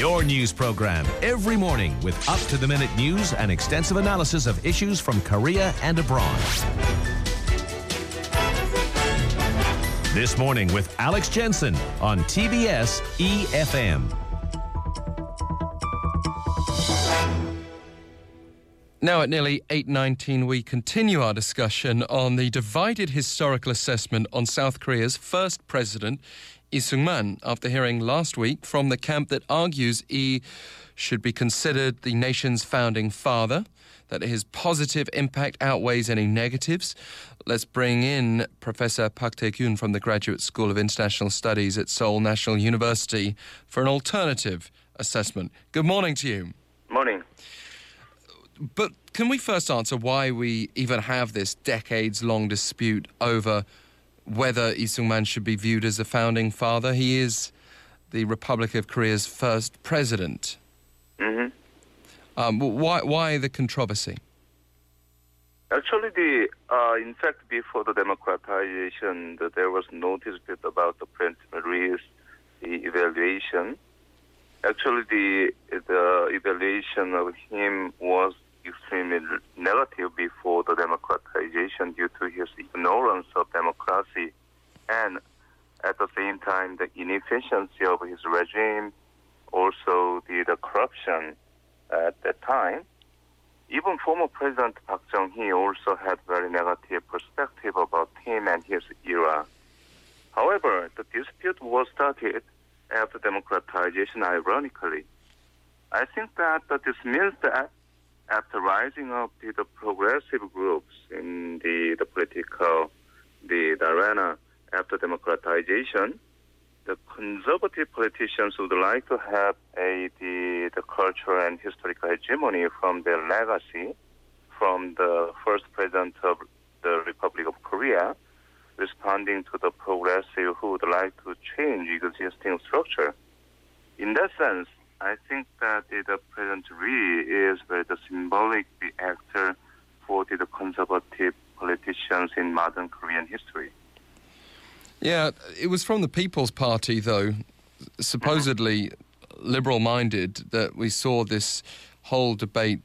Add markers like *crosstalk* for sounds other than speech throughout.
Your news program every morning with up to the minute news and extensive analysis of issues from Korea and abroad. This morning with Alex Jensen on TBS EFM. Now at nearly 8:19 we continue our discussion on the divided historical assessment on South Korea's first president Lee Sung-man after hearing last week from the camp that argues Lee should be considered the nation's founding father, that his positive impact outweighs any negatives. Let's bring in Professor Park Tae-gyun from the Graduate School of International Studies at Seoul National University for an alternative assessment. Good morning to you. Morning. But can we first answer why we even have this decades long dispute over whether Lee Sung Man should be viewed as a founding father? He is the Republic of Korea's first president. hmm Um, why, why the controversy? Actually, the uh, in fact, before the democratization, there was no dispute about the Lee's the evaluation. Actually, the the evaluation of him was extremely negative before the democratization due to his ignorance of democracy and at the same time the inefficiency of his regime, also the, the corruption at that time. Even former President Park Chung-hee also had very negative perspective about him and his era. However, the dispute was started after democratization, ironically. I think that this means that after rising up the, the progressive groups in the, the political the, the arena after democratization, conservative politicians would like to have a the, the cultural and historical hegemony from their legacy from the first president of the Republic of Korea, responding to the progressive who would like to change existing structure. In that sense, I think that the, President Lee is very the symbolic actor for the conservative politicians in modern Korean history. Yeah, it was from the People's Party, though, supposedly liberal minded, that we saw this whole debate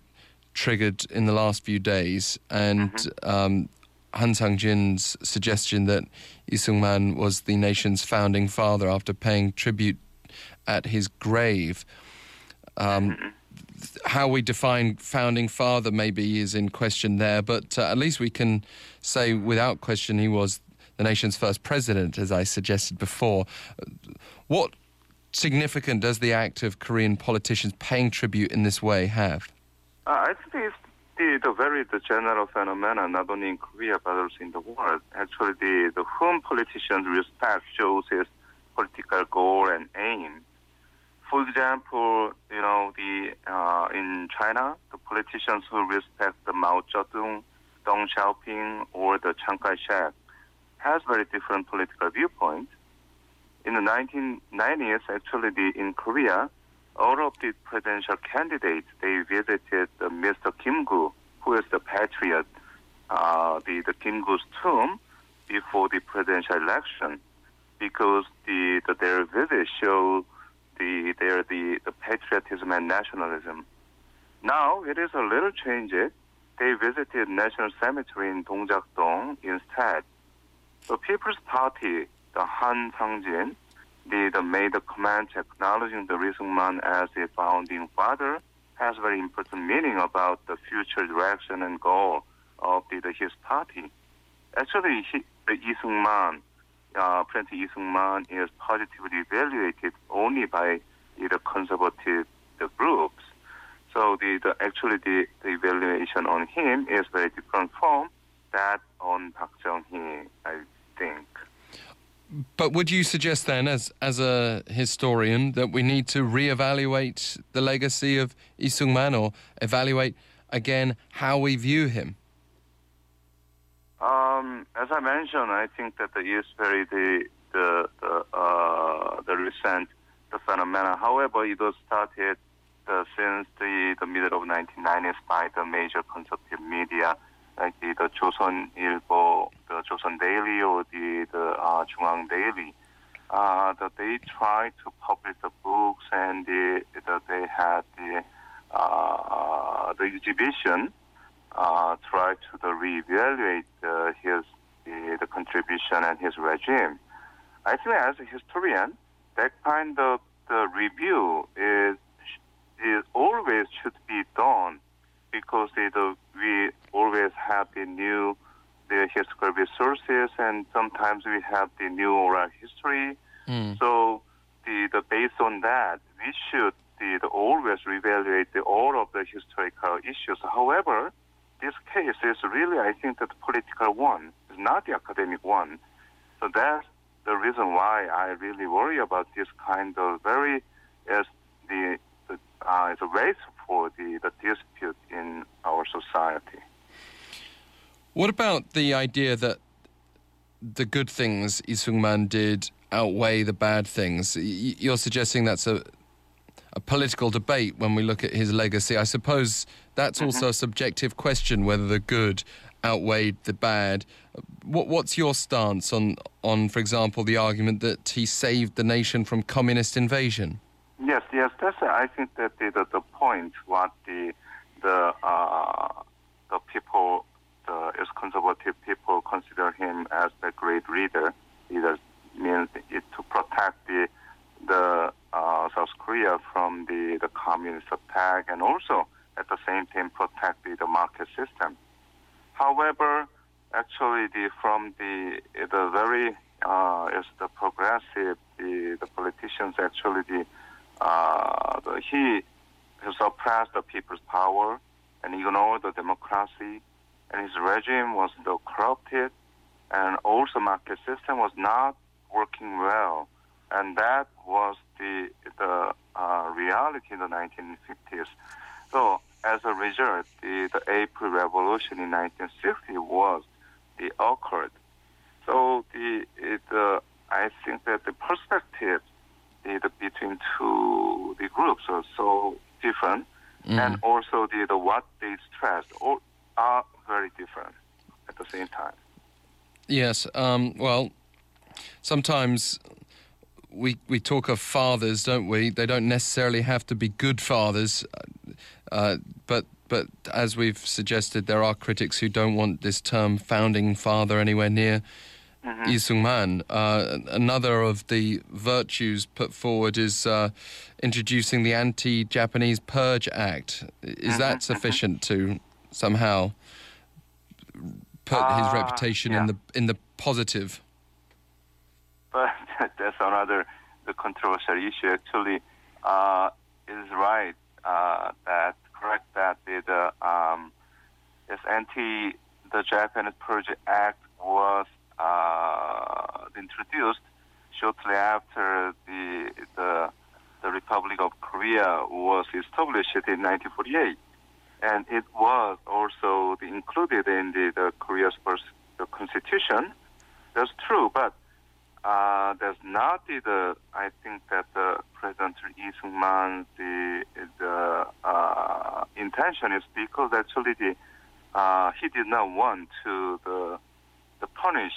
triggered in the last few days. And um, Han Sang Jin's suggestion that Lee Sung Man was the nation's founding father after paying tribute at his grave. Um, how we define founding father maybe is in question there, but uh, at least we can say without question he was the nation's first president, as I suggested before. What significance does the act of Korean politicians paying tribute in this way have? Uh, I think it's the, the very the general phenomenon, not only in Korea but also in the world. Actually, the, the whom politicians respect shows his political goal and aim. For example, you know, the uh, in China, the politicians who respect the Mao Zedong, Deng Xiaoping, or the Chiang Kai-shek has very different political viewpoints. In the 1990s, actually, the, in Korea, all of the presidential candidates they visited the Mr. Kim Gu, who is the patriot, uh, the the Kim Gu's tomb before the presidential election, because the, the their visit show the their the, the patriotism and nationalism. Now it is a little changed. They visited National Cemetery in Dongjak-dong instead. The People's Party, the Han Sang-jin, the made a comment acknowledging the Lee Sung-man as a founding father has very important meaning about the future direction and goal of the, the his party. Actually, he, the Lee Sung-man, uh, President Lee Sung-man is positively evaluated only by the conservative the groups. So the, the actually the, the evaluation on him is very different from that on Park Chung-hee, think. But would you suggest then, as as a historian, that we need to reevaluate the legacy of Isung Sung Man or evaluate again how we view him? Um, as I mentioned, I think that the is very the the the, uh, the recent the phenomena. However, it was started uh, since the the middle of 1990s by the major conservative media like the, the Chosun Ilbo, the Joseon Daily, or the the uh, Daily. Uh, that they try to publish the books and the, the, they had the uh, the exhibition uh, try to the reevaluate uh, his the, the contribution and his regime. I think as a historian, that kind of the review is is always should be done because it, we always have the new the historical resources and sometimes we have the new oral history. Mm. So the, the based on that, we should the, the always reevaluate the, all of the historical issues. However, this case is really, I think, the political one. It's not the academic one. So that's the reason why I really worry about this kind of very as the, the uh, it's a race for the, the dispute in our society. What about the idea that the good things Lee Sung-man did outweigh the bad things? You're suggesting that's a a political debate when we look at his legacy. I suppose that's mm-hmm. also a subjective question whether the good outweighed the bad. What, what's your stance on, on, for example, the argument that he saved the nation from communist invasion? Yes, yes, that's. It. I think that the, the, the point what the the uh, the people, the conservative people consider him as the great leader. It means it to protect the the uh, South Korea from the, the communist attack and also at the same time protect the, the market system. However, actually, the, from the the very uh, is the progressive the, the politicians actually the, uh, he suppressed the people's power and ignored the democracy, and his regime was corrupted, and also market system was not working well and that was the the uh, reality in the 1950s. So as a result, the, the April Revolution in 1960 was the occurred. So the it, uh, I think that the perspective the, the, between two the groups are so different, mm. and also the, the what they stressed all are very different at the same time. Yes. Um, well, sometimes we we talk of fathers, don't we? They don't necessarily have to be good fathers, uh, but but as we've suggested, there are critics who don't want this term "founding father" anywhere near Sung-man. Uh, another of the virtues put forward is uh, introducing the Anti-Japanese Purge Act. Is mm-hmm. that mm-hmm. sufficient to somehow put his uh, reputation yeah. in the in the positive? but *laughs* that's another the controversial issue. Actually, uh, it is right uh, that correct that the um, this anti the Japanese Purge Act was introduced shortly after the the the Republic of Korea was established in 1948, and it was also included in the, the Korea's first the constitution. That's true, but uh, there's not the, I think that the President Lee Sung-man, the, the uh, intention is because actually the, uh, he did not want to the, the punish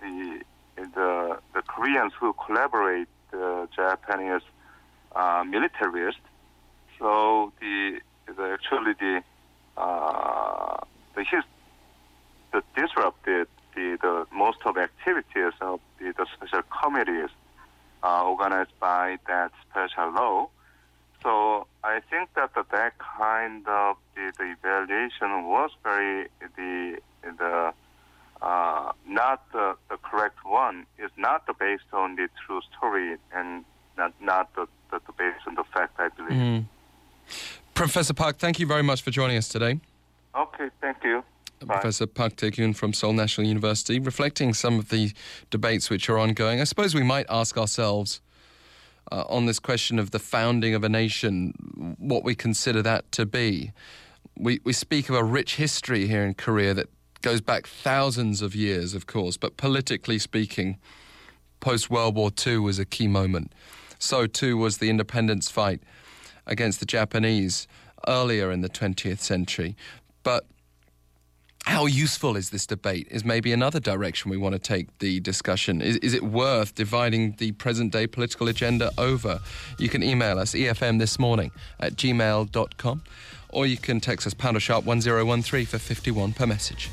the, the, the Koreans who collaborate the Japanese uh, militarists. So the, the actually the, uh, the his, the disrupted the, the most of activities of the, the special committees uh, organized by that special law. So I think that the, that kind of the, the evaluation was very the the uh, not the, the correct one. Is not based on the true story and not not the, the, the based on the fact. I believe. Mm. Professor Park, thank you very much for joining us today. Okay, thank you. Professor Park Tae-gyun from Seoul National University, reflecting some of the debates which are ongoing. I suppose we might ask ourselves uh, on this question of the founding of a nation, what we consider that to be. We, we speak of a rich history here in Korea that goes back thousands of years, of course, but politically speaking, post World War II was a key moment. So too was the independence fight against the Japanese earlier in the 20th century. But how useful is this debate? Is maybe another direction we want to take the discussion. Is, is it worth dividing the present day political agenda over? You can email us, EFM this morning at gmail.com, or you can text us pounder sharp 1013 for 51 per message.